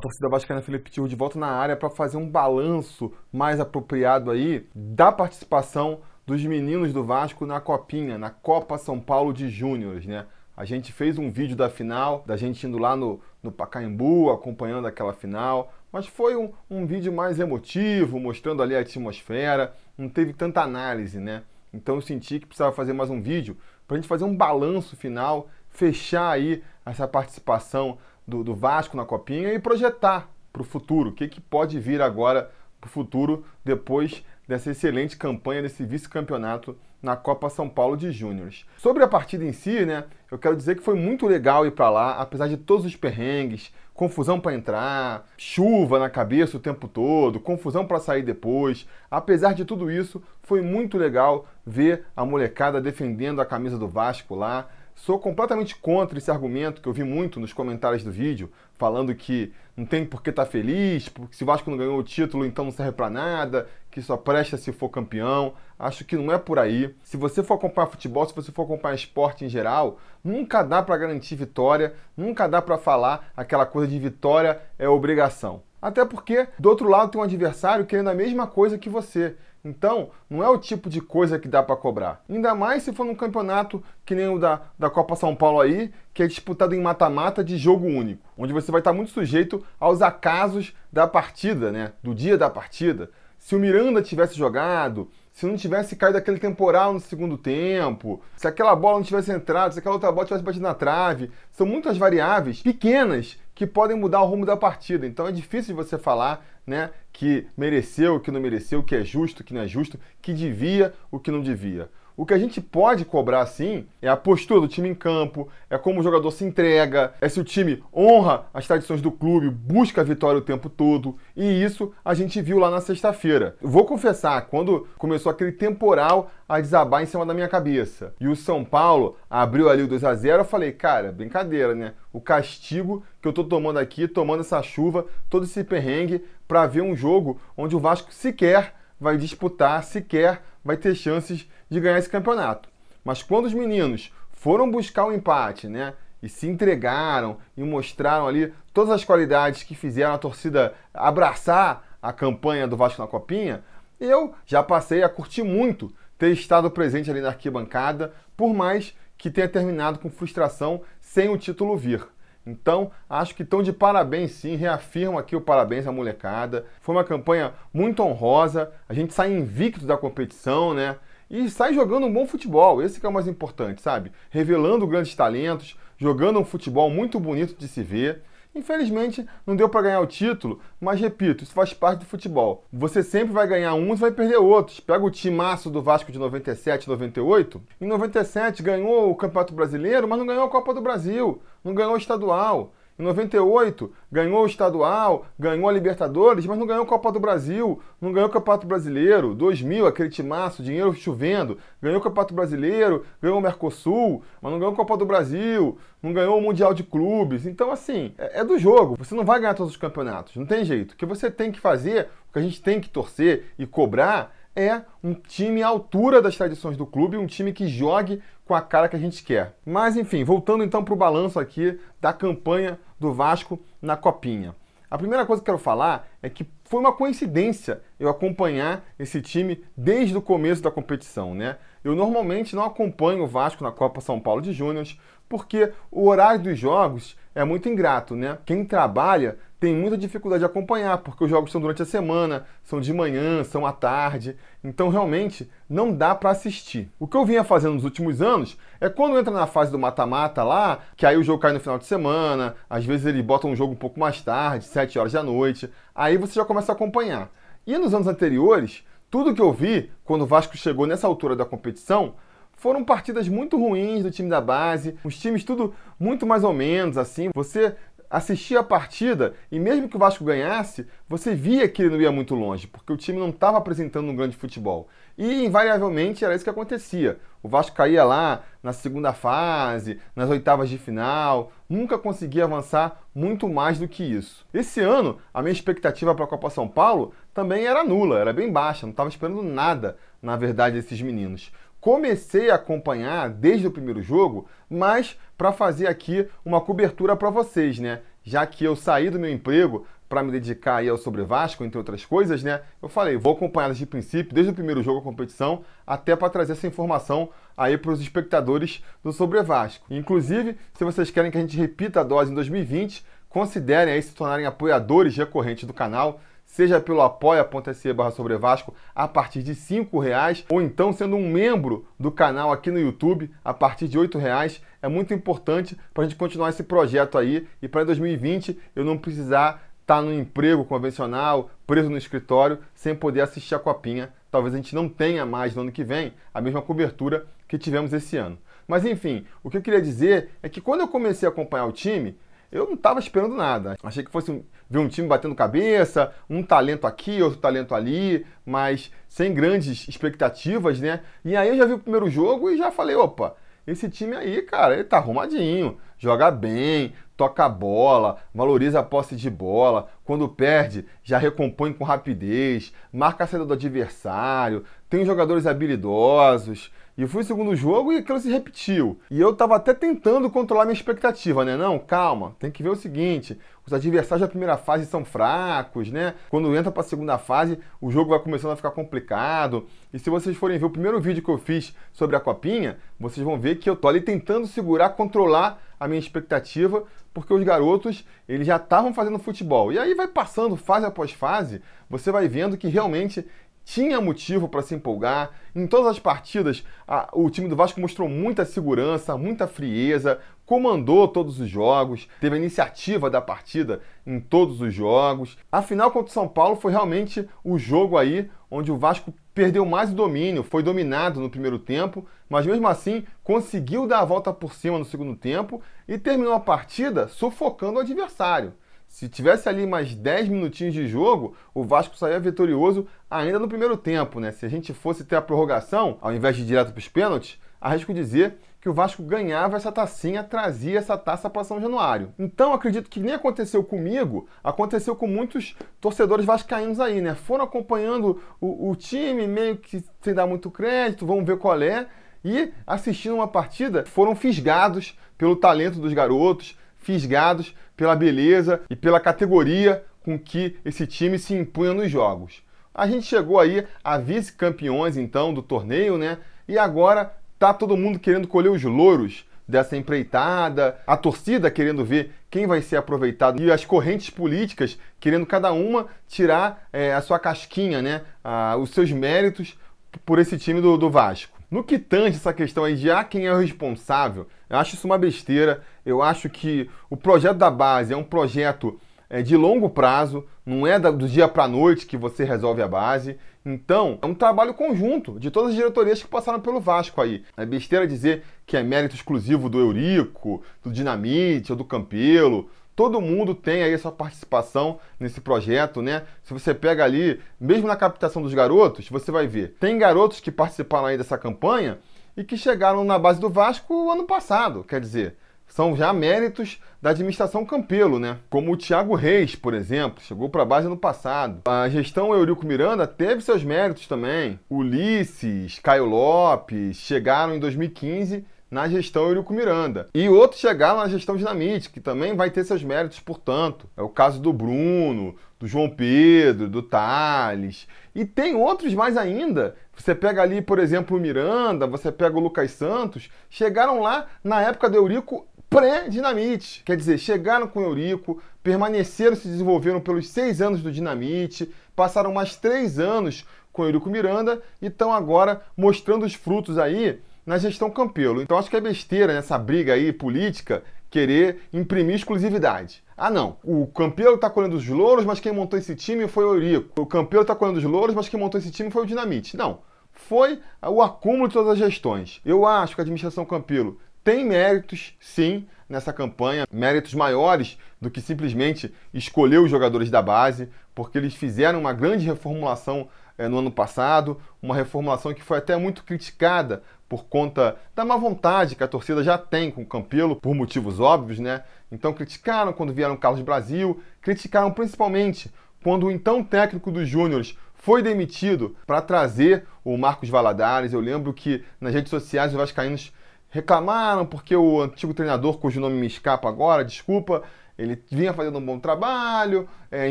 torcida vascaína Felipe Tio de volta na área para fazer um balanço mais apropriado aí da participação dos meninos do Vasco na Copinha, na Copa São Paulo de Júniores, né? A gente fez um vídeo da final, da gente indo lá no, no Pacaembu, acompanhando aquela final, mas foi um, um vídeo mais emotivo, mostrando ali a atmosfera, não teve tanta análise, né? Então eu senti que precisava fazer mais um vídeo para a gente fazer um balanço final, fechar aí essa participação do, do Vasco na Copinha e projetar para o futuro, o que, que pode vir agora para o futuro depois dessa excelente campanha desse vice-campeonato na Copa São Paulo de Júniores. Sobre a partida em si, né, eu quero dizer que foi muito legal ir para lá, apesar de todos os perrengues, confusão para entrar, chuva na cabeça o tempo todo, confusão para sair depois. Apesar de tudo isso, foi muito legal ver a molecada defendendo a camisa do Vasco lá, Sou completamente contra esse argumento que eu vi muito nos comentários do vídeo, falando que não tem por que estar tá feliz, porque se o Vasco não ganhou o título, então não serve para nada, que só presta se for campeão. Acho que não é por aí. Se você for acompanhar futebol, se você for acompanhar esporte em geral, nunca dá para garantir vitória, nunca dá para falar aquela coisa de vitória é obrigação. Até porque do outro lado tem um adversário querendo a mesma coisa que você. Então, não é o tipo de coisa que dá para cobrar. Ainda mais se for num campeonato que nem o da, da Copa São Paulo aí, que é disputado em mata-mata de jogo único, onde você vai estar muito sujeito aos acasos da partida, né? Do dia da partida. Se o Miranda tivesse jogado, se não tivesse caído aquele temporal no segundo tempo, se aquela bola não tivesse entrado, se aquela outra bola tivesse batido na trave, são muitas variáveis pequenas que podem mudar o rumo da partida. Então é difícil você falar né, que mereceu, que não mereceu, que é justo, que não é justo, que devia, o que não devia. O que a gente pode cobrar sim é a postura do time em campo, é como o jogador se entrega, é se o time honra as tradições do clube, busca a vitória o tempo todo. E isso a gente viu lá na sexta-feira. Vou confessar, quando começou aquele temporal a desabar em cima da minha cabeça e o São Paulo abriu ali o 2 a 0 eu falei, cara, brincadeira, né? O castigo que eu tô tomando aqui, tomando essa chuva, todo esse perrengue, para ver um jogo onde o Vasco sequer vai disputar, sequer vai ter chances de ganhar esse campeonato. Mas quando os meninos foram buscar o empate, né? E se entregaram e mostraram ali todas as qualidades que fizeram a torcida abraçar a campanha do Vasco na Copinha, eu já passei a curtir muito ter estado presente ali na arquibancada, por mais que tenha terminado com frustração sem o título vir. Então, acho que estão de parabéns sim, reafirmo aqui o parabéns à molecada. Foi uma campanha muito honrosa, a gente sai invicto da competição, né? E sai jogando um bom futebol, esse que é o mais importante, sabe? Revelando grandes talentos, jogando um futebol muito bonito de se ver. Infelizmente, não deu para ganhar o título, mas repito, isso faz parte do futebol. Você sempre vai ganhar uns e vai perder outros. Pega o timaço do Vasco de 97, 98. Em 97 ganhou o Campeonato Brasileiro, mas não ganhou a Copa do Brasil, não ganhou o estadual. Em 98, ganhou o estadual, ganhou a Libertadores, mas não ganhou a Copa do Brasil, não ganhou o Campeonato Brasileiro. 2000, aquele timaço, dinheiro chovendo, ganhou o Campeonato Brasileiro, ganhou o Mercosul, mas não ganhou a Copa do Brasil, não ganhou o Mundial de Clubes. Então, assim, é, é do jogo. Você não vai ganhar todos os campeonatos, não tem jeito. O que você tem que fazer, o que a gente tem que torcer e cobrar é um time à altura das tradições do clube, um time que jogue com a cara que a gente quer. Mas enfim, voltando então para o balanço aqui da campanha do Vasco na Copinha. A primeira coisa que eu quero falar é que foi uma coincidência eu acompanhar esse time desde o começo da competição, né? Eu normalmente não acompanho o Vasco na Copa São Paulo de Júnior, porque o horário dos jogos é muito ingrato, né? Quem trabalha tem muita dificuldade de acompanhar, porque os jogos são durante a semana, são de manhã, são à tarde, então realmente não dá para assistir. O que eu vinha fazendo nos últimos anos é quando entra na fase do mata-mata lá, que aí o jogo cai no final de semana, às vezes ele bota um jogo um pouco mais tarde, 7 horas da noite, aí você já começa a acompanhar. E nos anos anteriores, tudo que eu vi quando o Vasco chegou nessa altura da competição foram partidas muito ruins do time da base, os times tudo muito mais ou menos assim. Você assistia a partida e mesmo que o Vasco ganhasse, você via que ele não ia muito longe, porque o time não estava apresentando um grande futebol. E invariavelmente era isso que acontecia. O Vasco caía lá na segunda fase, nas oitavas de final, nunca conseguia avançar muito mais do que isso. Esse ano, a minha expectativa para a Copa São Paulo também era nula, era bem baixa, não estava esperando nada, na verdade, desses meninos comecei a acompanhar desde o primeiro jogo, mas para fazer aqui uma cobertura para vocês, né? já que eu saí do meu emprego para me dedicar aí ao Sobre Vasco, entre outras coisas, né? Eu falei, vou acompanhar desde o princípio, desde o primeiro jogo da competição, até para trazer essa informação aí para os espectadores do Sobre Vasco. Inclusive, se vocês querem que a gente repita a dose em 2020, considerem aí se tornarem apoiadores recorrentes do canal, seja pelo apoia.se barra sobre Vasco a partir de R$ reais ou então sendo um membro do canal aqui no YouTube a partir de R$ reais é muito importante para a gente continuar esse projeto aí e para 2020 eu não precisar estar tá no emprego convencional, preso no escritório, sem poder assistir a copinha. Talvez a gente não tenha mais no ano que vem a mesma cobertura que tivemos esse ano. Mas enfim, o que eu queria dizer é que quando eu comecei a acompanhar o time, eu não estava esperando nada. Achei que fosse ver um time batendo cabeça, um talento aqui, outro talento ali, mas sem grandes expectativas, né? E aí eu já vi o primeiro jogo e já falei, opa, esse time aí, cara, ele tá arrumadinho, joga bem, toca a bola, valoriza a posse de bola, quando perde, já recompõe com rapidez, marca a saída do adversário, tem jogadores habilidosos. E fui segundo jogo e aquilo se repetiu. E eu tava até tentando controlar minha expectativa, né? Não, calma, tem que ver o seguinte: os adversários da primeira fase são fracos, né? Quando entra para segunda fase, o jogo vai começando a ficar complicado. E se vocês forem ver o primeiro vídeo que eu fiz sobre a copinha, vocês vão ver que eu tô ali tentando segurar, controlar a minha expectativa, porque os garotos, eles já estavam fazendo futebol. E aí vai passando fase após fase, você vai vendo que realmente tinha motivo para se empolgar. Em todas as partidas, a, o time do Vasco mostrou muita segurança, muita frieza, comandou todos os jogos, teve a iniciativa da partida em todos os jogos. A final contra o São Paulo foi realmente o jogo aí onde o Vasco perdeu mais o domínio, foi dominado no primeiro tempo, mas mesmo assim conseguiu dar a volta por cima no segundo tempo e terminou a partida sufocando o adversário. Se tivesse ali mais 10 minutinhos de jogo, o Vasco saía vitorioso ainda no primeiro tempo, né? Se a gente fosse ter a prorrogação, ao invés de ir direto para os pênaltis, arrisco dizer que o Vasco ganhava essa tacinha, trazia essa taça para São Januário. Então acredito que nem aconteceu comigo, aconteceu com muitos torcedores vascaínos aí, né? Foram acompanhando o, o time, meio que sem dar muito crédito, vamos ver qual é, e assistindo uma partida, foram fisgados pelo talento dos garotos, fisgados pela beleza e pela categoria com que esse time se impunha nos jogos. A gente chegou aí a vice-campeões então do torneio, né? E agora tá todo mundo querendo colher os louros dessa empreitada, a torcida querendo ver quem vai ser aproveitado e as correntes políticas querendo cada uma tirar é, a sua casquinha, né? Ah, os seus méritos por esse time do, do Vasco. No que tange essa questão aí de ah, quem é o responsável, eu acho isso uma besteira. Eu acho que o projeto da base é um projeto é, de longo prazo, não é do dia para a noite que você resolve a base. Então, é um trabalho conjunto de todas as diretorias que passaram pelo Vasco aí. É besteira dizer que é mérito exclusivo do Eurico, do Dinamite ou do Campelo. Todo mundo tem aí a sua participação nesse projeto, né? Se você pega ali, mesmo na captação dos garotos, você vai ver. Tem garotos que participaram aí dessa campanha e que chegaram na base do Vasco ano passado. Quer dizer, são já méritos da administração Campelo, né? Como o Thiago Reis, por exemplo, chegou para a base no passado. A gestão Eurico Miranda teve seus méritos também. Ulisses, Caio Lopes chegaram em 2015 na gestão Eurico Miranda. E outros chegaram na gestão Dinamite, que também vai ter seus méritos, portanto. É o caso do Bruno, do João Pedro, do Thales. E tem outros mais ainda. Você pega ali, por exemplo, o Miranda, você pega o Lucas Santos, chegaram lá na época do Eurico pré-Dinamite. Quer dizer, chegaram com o Eurico, permaneceram, se desenvolveram pelos seis anos do Dinamite, passaram mais três anos com o Eurico Miranda e estão agora mostrando os frutos aí na gestão Campelo. Então acho que é besteira nessa briga aí política querer imprimir exclusividade. Ah, não. O Campelo está colhendo os louros, mas quem montou esse time foi o Eurico. O Campelo está colhendo os louros, mas quem montou esse time foi o Dinamite. Não. Foi o acúmulo de todas as gestões. Eu acho que a administração Campelo tem méritos, sim, nessa campanha, méritos maiores do que simplesmente escolher os jogadores da base, porque eles fizeram uma grande reformulação é, no ano passado, uma reformulação que foi até muito criticada por conta da má vontade que a torcida já tem com o Campelo, por motivos óbvios, né? Então criticaram quando vieram Carlos Brasil, criticaram principalmente quando o então técnico dos Júniores foi demitido para trazer o Marcos Valadares. Eu lembro que nas redes sociais os vascaínos reclamaram porque o antigo treinador, cujo nome me escapa agora, desculpa, Ele vinha fazendo um bom trabalho, é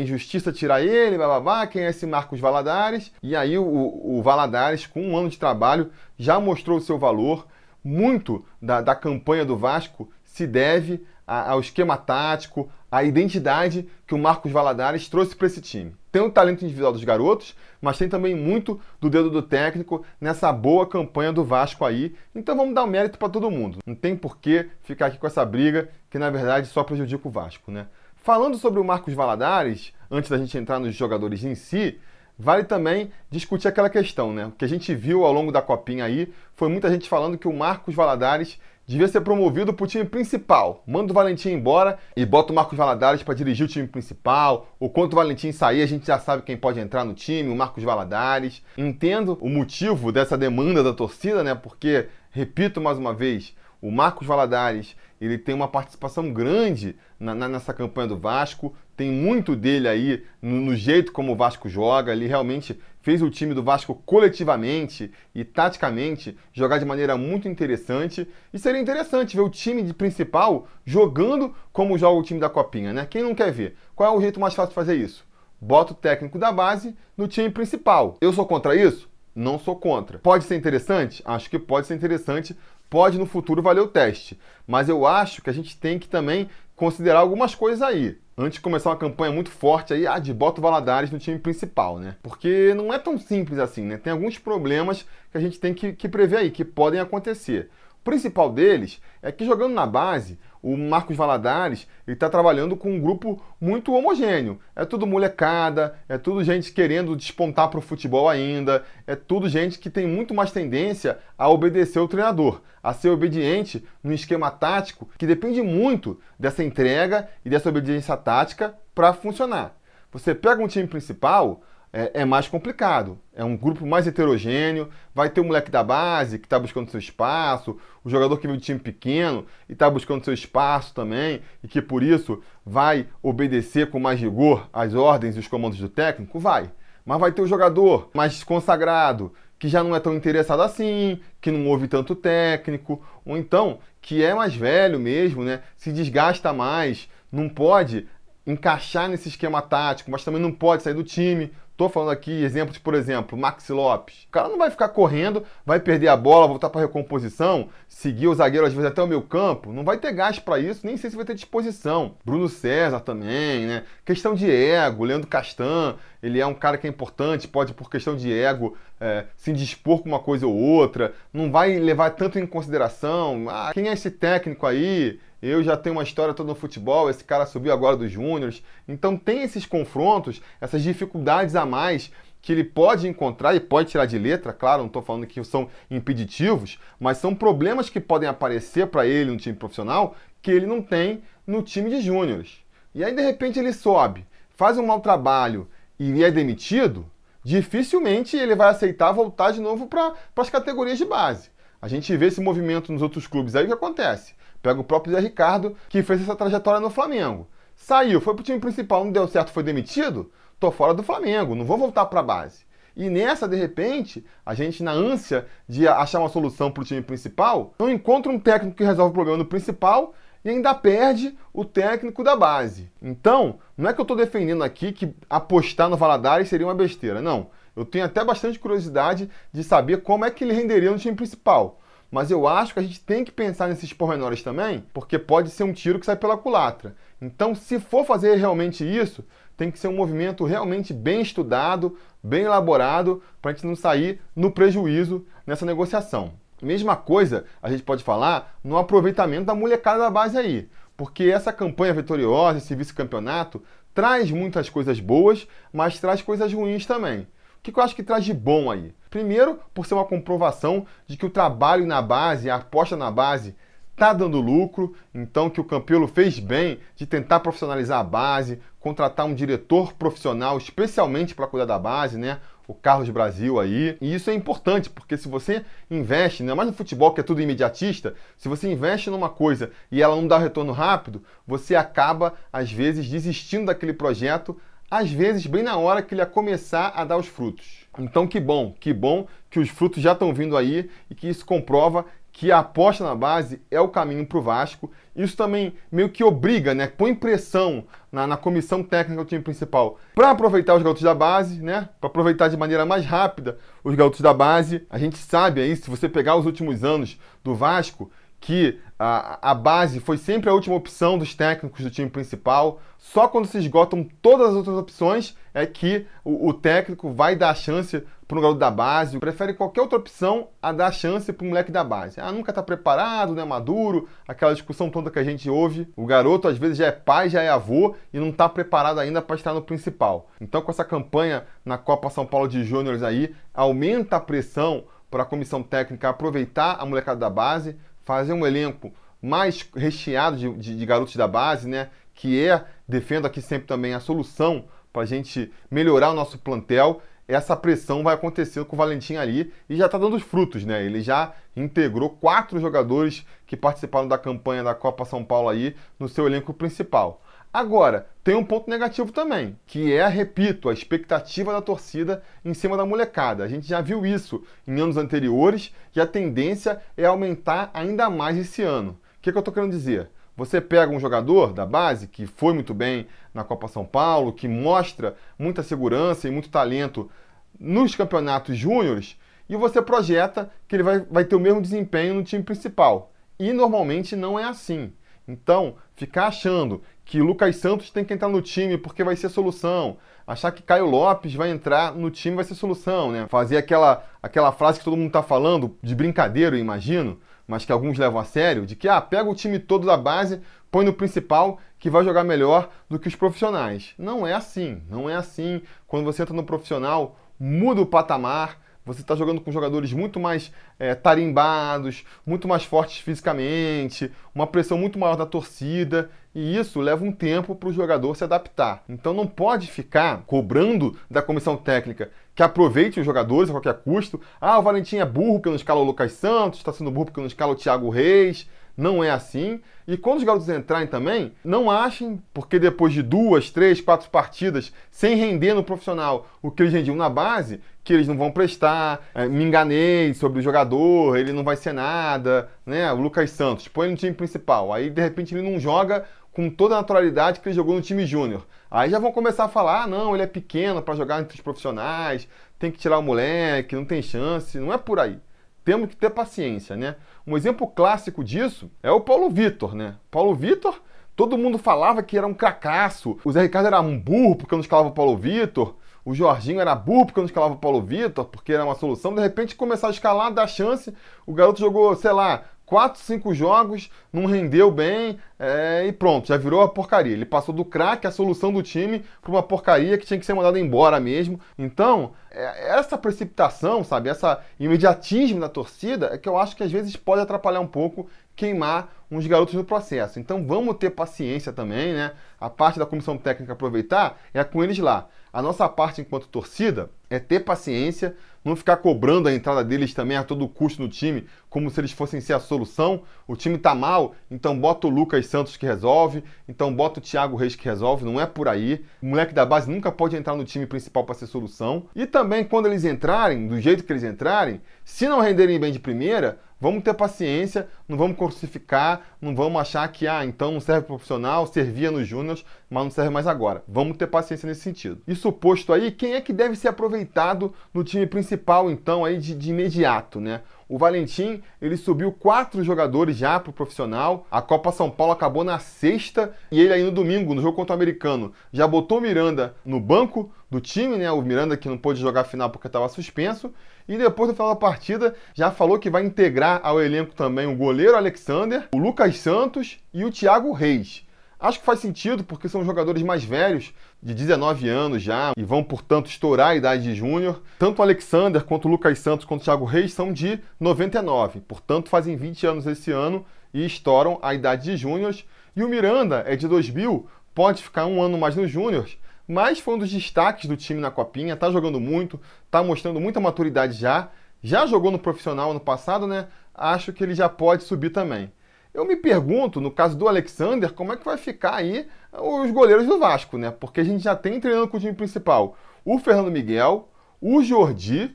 injustiça tirar ele, blá, quem é esse Marcos Valadares? E aí o, o Valadares, com um ano de trabalho, já mostrou o seu valor. Muito da, da campanha do Vasco se deve ao esquema tático, à identidade que o Marcos Valadares trouxe para esse time. Tem o talento individual dos garotos, mas tem também muito do dedo do técnico nessa boa campanha do Vasco aí. Então vamos dar um mérito para todo mundo. Não tem por que ficar aqui com essa briga que na verdade só prejudica o Vasco, né? Falando sobre o Marcos Valadares, antes da gente entrar nos jogadores em si, vale também discutir aquela questão, né? O que a gente viu ao longo da copinha aí foi muita gente falando que o Marcos Valadares devia ser promovido para o time principal. Manda o Valentim embora e bota o Marcos Valadares para dirigir o time principal. Ou quando o Valentim sair, a gente já sabe quem pode entrar no time, o Marcos Valadares. Entendo o motivo dessa demanda da torcida, né? Porque, repito mais uma vez, o Marcos Valadares ele tem uma participação grande na, na, nessa campanha do Vasco, tem muito dele aí no, no, jeito como o Vasco joga, ele realmente fez o time do Vasco coletivamente e taticamente jogar de maneira muito interessante. E seria interessante ver o time de principal jogando como joga o time da Copinha, né? Quem não quer ver? Qual é o jeito mais fácil de fazer isso? Bota o técnico da base no time principal. Eu sou contra isso? Não sou contra. Pode ser interessante? Acho que pode ser interessante pode no futuro valer o teste. Mas eu acho que a gente tem que também considerar algumas coisas aí. Antes de começar uma campanha muito forte aí, ah, de bota Valadares no time principal, né? Porque não é tão simples assim, né? Tem alguns problemas que a gente tem que, que prever aí, que podem acontecer. Principal deles é que jogando na base, o Marcos Valadares está trabalhando com um grupo muito homogêneo. É tudo molecada, é tudo gente querendo despontar para o futebol ainda, é tudo gente que tem muito mais tendência a obedecer o treinador, a ser obediente num esquema tático que depende muito dessa entrega e dessa obediência tática para funcionar. Você pega um time principal, é, é, mais complicado. É um grupo mais heterogêneo. Vai ter o moleque da base que está buscando seu espaço, o jogador que veio de time pequeno e está buscando seu espaço também, e que por isso vai obedecer com mais rigor as ordens e os comandos do técnico? Vai. Mas vai ter o jogador mais consagrado, que já não é tão interessado assim, que não ouve tanto técnico, ou então que é mais velho mesmo, né? Se desgasta mais, não pode encaixar nesse esquema tático, mas também não pode sair do time. Estou falando aqui exemplos, por exemplo, Maxi Lopes. O cara não vai ficar correndo, vai perder a bola, voltar para recomposição, seguir o zagueiro às vezes até o meio campo. Não vai ter gás para isso, nem sei se vai ter disposição. Bruno César também, né? Questão de ego, Leandro Castan, ele é um cara que é importante, pode, por questão de ego, é, se dispor com uma coisa ou outra. Não vai levar tanto em consideração. Ah, quem é esse técnico aí? Eu já tenho uma história toda no futebol, esse cara subiu agora dos júniores. Então tem esses confrontos, essas dificuldades a mais que ele pode encontrar e pode tirar de letra, claro, não estou falando que são impeditivos, mas são problemas que podem aparecer para ele no time profissional que ele não tem no time de júniores. E aí de repente ele sobe, faz um mau trabalho e é demitido, dificilmente ele vai aceitar voltar de novo para as categorias de base. A gente vê esse movimento nos outros clubes aí o que acontece. Pega o próprio Zé Ricardo, que fez essa trajetória no Flamengo. Saiu, foi pro time principal, não deu certo, foi demitido? Tô fora do Flamengo, não vou voltar para a base. E nessa, de repente, a gente, na ânsia de achar uma solução para o time principal, não encontra um técnico que resolve o problema no principal e ainda perde o técnico da base. Então, não é que eu estou defendendo aqui que apostar no Valadares seria uma besteira. Não. Eu tenho até bastante curiosidade de saber como é que ele renderia no time principal. Mas eu acho que a gente tem que pensar nesses pormenores também, porque pode ser um tiro que sai pela culatra. Então, se for fazer realmente isso, tem que ser um movimento realmente bem estudado, bem elaborado, para a gente não sair no prejuízo nessa negociação. Mesma coisa a gente pode falar no aproveitamento da molecada da base aí, porque essa campanha vitoriosa, esse vice-campeonato, traz muitas coisas boas, mas traz coisas ruins também. O que eu acho que traz de bom aí? Primeiro, por ser uma comprovação de que o trabalho na base, a aposta na base, está dando lucro, então que o Campelo fez bem de tentar profissionalizar a base, contratar um diretor profissional especialmente para cuidar da base, né? O Carlos Brasil aí. E isso é importante, porque se você investe, não é mais no futebol que é tudo imediatista, se você investe numa coisa e ela não dá retorno rápido, você acaba, às vezes, desistindo daquele projeto às vezes bem na hora que ele ia começar a dar os frutos. Então que bom, que bom que os frutos já estão vindo aí e que isso comprova que a aposta na base é o caminho para o Vasco isso também meio que obriga, né? Põe pressão na, na comissão técnica do time principal para aproveitar os garotos da base, né? Para aproveitar de maneira mais rápida os garotos da base. A gente sabe aí, se você pegar os últimos anos do Vasco, que a, a base foi sempre a última opção dos técnicos do time principal. Só quando se esgotam todas as outras opções é que o, o técnico vai dar chance para um garoto da base. Prefere qualquer outra opção a dar chance para o moleque da base. Ah, nunca está preparado, não é maduro, aquela discussão toda que a gente ouve. O garoto às vezes já é pai, já é avô e não está preparado ainda para estar no principal. Então, com essa campanha na Copa São Paulo de Júniores aí, aumenta a pressão para a comissão técnica aproveitar a molecada da base fazer um elenco mais recheado de, de, de garotos da base, né? Que é, defendo aqui sempre também, a solução para a gente melhorar o nosso plantel. Essa pressão vai acontecer com o Valentim ali e já está dando os frutos, né? Ele já integrou quatro jogadores que participaram da campanha da Copa São Paulo aí no seu elenco principal. Agora, tem um ponto negativo também, que é, repito, a expectativa da torcida em cima da molecada. A gente já viu isso em anos anteriores e a tendência é aumentar ainda mais esse ano. O que, que eu estou querendo dizer? Você pega um jogador da base que foi muito bem na Copa São Paulo, que mostra muita segurança e muito talento nos campeonatos júniores, e você projeta que ele vai, vai ter o mesmo desempenho no time principal. E normalmente não é assim. Então, ficar achando que Lucas Santos tem que entrar no time porque vai ser solução, achar que Caio Lopes vai entrar no time vai ser solução, né? Fazer aquela, aquela frase que todo mundo está falando, de brincadeira, eu imagino, mas que alguns levam a sério, de que ah, pega o time todo da base, põe no principal que vai jogar melhor do que os profissionais. Não é assim, não é assim. Quando você entra no profissional, muda o patamar, você está jogando com jogadores muito mais é, tarimbados, muito mais fortes fisicamente, uma pressão muito maior da torcida, e isso leva um tempo para o jogador se adaptar. Então não pode ficar cobrando da comissão técnica que aproveite os jogadores a qualquer custo. Ah, o Valentim é burro porque não escala o Lucas Santos, está sendo burro porque não escala o Thiago Reis. Não é assim. E quando os garotos entrarem também, não achem, porque depois de duas, três, quatro partidas sem render no profissional o que eles rendiam na base, que eles não vão prestar, é, me enganei sobre o jogador, ele não vai ser nada, né? O Lucas Santos, põe no time principal, aí de repente ele não joga com toda a naturalidade que ele jogou no time júnior. Aí já vão começar a falar: ah, não, ele é pequeno para jogar entre os profissionais, tem que tirar o moleque, não tem chance. Não é por aí. Temos que ter paciência, né? Um exemplo clássico disso é o Paulo Vitor, né? Paulo Vitor, todo mundo falava que era um cracaço. O Zé Ricardo era um burro porque não escalava o Paulo Vitor. O Jorginho era burro porque não escalava o Paulo Vitor, porque era uma solução. De repente começar a escalar, dar chance. O garoto jogou, sei lá, 4, 5 jogos, não rendeu bem é, e pronto, já virou a porcaria. Ele passou do craque, a solução do time, para uma porcaria que tinha que ser mandada embora mesmo. Então, é, essa precipitação, sabe, essa imediatismo da torcida é que eu acho que às vezes pode atrapalhar um pouco, queimar uns garotos no processo. Então vamos ter paciência também, né? A parte da comissão técnica aproveitar é com eles lá. A nossa parte enquanto torcida é ter paciência, não ficar cobrando a entrada deles também a todo custo no time, como se eles fossem ser a solução. O time tá mal, então bota o Lucas Santos que resolve, então bota o Thiago Reis que resolve, não é por aí. O moleque da base nunca pode entrar no time principal para ser solução. E também quando eles entrarem, do jeito que eles entrarem, se não renderem bem de primeira, Vamos ter paciência, não vamos crucificar, não vamos achar que, ah, então não serve profissional, servia nos júniors, mas não serve mais agora. Vamos ter paciência nesse sentido. Isso posto aí, quem é que deve ser aproveitado no time principal, então, aí de, de imediato, né? O Valentim, ele subiu quatro jogadores já para o profissional. A Copa São Paulo acabou na sexta e ele aí no domingo, no jogo contra o americano, já botou o Miranda no banco do time, né? O Miranda que não pôde jogar a final porque estava suspenso. E depois do final da partida, já falou que vai integrar ao elenco também o goleiro Alexander, o Lucas Santos e o Thiago Reis. Acho que faz sentido porque são jogadores mais velhos, de 19 anos já, e vão, portanto, estourar a idade de júnior. Tanto o Alexander quanto o Lucas Santos quanto o Thiago Reis são de 99, portanto, fazem 20 anos esse ano e estouram a idade de júniores. E o Miranda é de 2000, pode ficar um ano mais nos júniores, mas foi um dos destaques do time na Copinha, tá jogando muito, tá mostrando muita maturidade já. Já jogou no profissional ano passado, né? Acho que ele já pode subir também. Eu me pergunto, no caso do Alexander, como é que vai ficar aí os goleiros do Vasco, né? Porque a gente já tem treinando com o time principal o Fernando Miguel, o Jordi,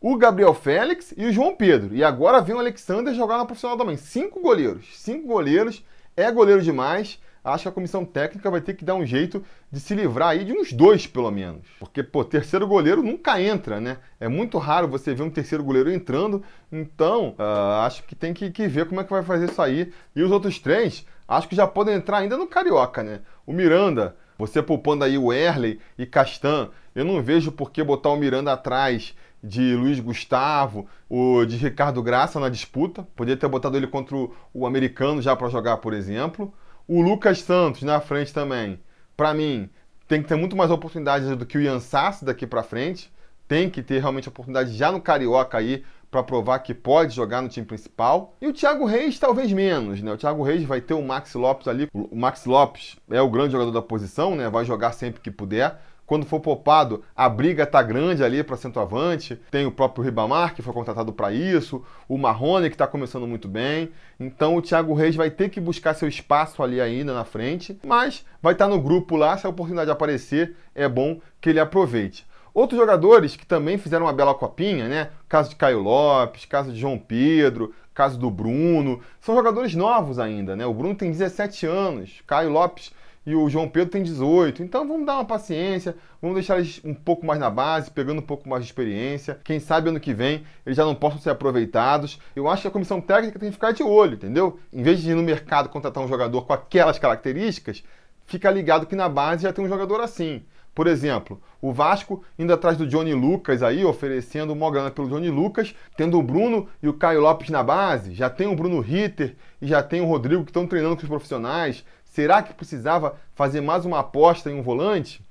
o Gabriel Félix e o João Pedro. E agora vem o Alexander jogar na profissional também. Cinco goleiros. Cinco goleiros é goleiro demais. Acho que a comissão técnica vai ter que dar um jeito de se livrar aí de uns dois, pelo menos. Porque, pô, terceiro goleiro nunca entra, né? É muito raro você ver um terceiro goleiro entrando. Então, uh, acho que tem que, que ver como é que vai fazer isso aí. E os outros três, acho que já podem entrar ainda no Carioca, né? O Miranda, você poupando aí o Erley e Castan, eu não vejo por que botar o Miranda atrás de Luiz Gustavo, o de Ricardo Graça na disputa. Poderia ter botado ele contra o americano já para jogar, por exemplo. O Lucas Santos na frente também. Para mim, tem que ter muito mais oportunidades do que o Ian Sassi daqui para frente. Tem que ter realmente oportunidade já no Carioca aí para provar que pode jogar no time principal. E o Thiago Reis talvez menos, né? O Thiago Reis vai ter o Max Lopes ali. O Max Lopes é o grande jogador da posição, né? Vai jogar sempre que puder. Quando for poupado, a briga tá grande ali para centroavante. Tem o próprio Ribamar, que foi contratado para isso, o Marrone, que está começando muito bem. Então o Thiago Reis vai ter que buscar seu espaço ali ainda na frente, mas vai estar tá no grupo lá, se a oportunidade aparecer, é bom que ele aproveite. Outros jogadores que também fizeram uma bela copinha, né? Caso de Caio Lopes, caso de João Pedro, caso do Bruno, são jogadores novos ainda, né? O Bruno tem 17 anos, Caio Lopes e o João Pedro tem 18. Então vamos dar uma paciência, vamos deixar eles um pouco mais na base, pegando um pouco mais de experiência. Quem sabe ano que vem eles já não possam ser aproveitados. Eu acho que a comissão técnica tem que ficar de olho, entendeu? Em vez de ir no mercado contratar um jogador com aquelas características, fica ligado que na base já tem um jogador assim. Por exemplo, o Vasco indo atrás do Johnny Lucas aí, oferecendo uma grana pelo Johnny Lucas, tendo o Bruno e o Caio Lopes na base, já tem o Bruno Ritter e já tem o Rodrigo que estão treinando com os profissionais, Será que precisava fazer mais uma aposta em um volante?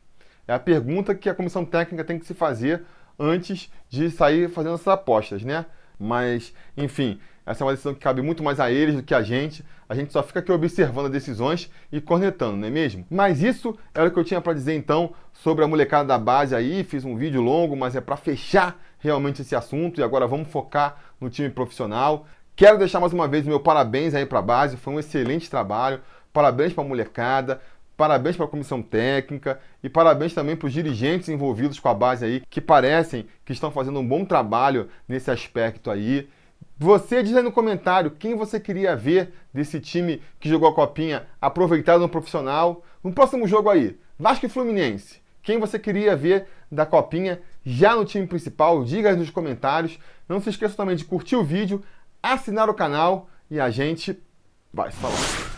É a pergunta que a comissão técnica tem que se fazer antes de sair fazendo essas apostas, né? Mas, enfim, essa é uma decisão que cabe muito mais a eles do que a gente. A gente só fica aqui observando as decisões e cornetando, não é mesmo? Mas isso era o que eu tinha para dizer então sobre a molecada da base aí. Fiz um vídeo longo, mas é para fechar realmente esse assunto e agora vamos focar no time profissional. Quero deixar mais uma vez meu parabéns aí para a base, foi um excelente trabalho. Parabéns para a molecada, parabéns para a comissão técnica e parabéns também para os dirigentes envolvidos com a base aí, que parecem que estão fazendo um bom trabalho nesse aspecto aí. Você diz aí no comentário quem você queria ver desse time que jogou a copinha aproveitado no profissional. No próximo jogo aí, Vasco e Fluminense. Quem você queria ver da copinha já no time principal? Diga aí nos comentários. Não se esqueça também de curtir o vídeo, assinar o canal e a gente vai falar.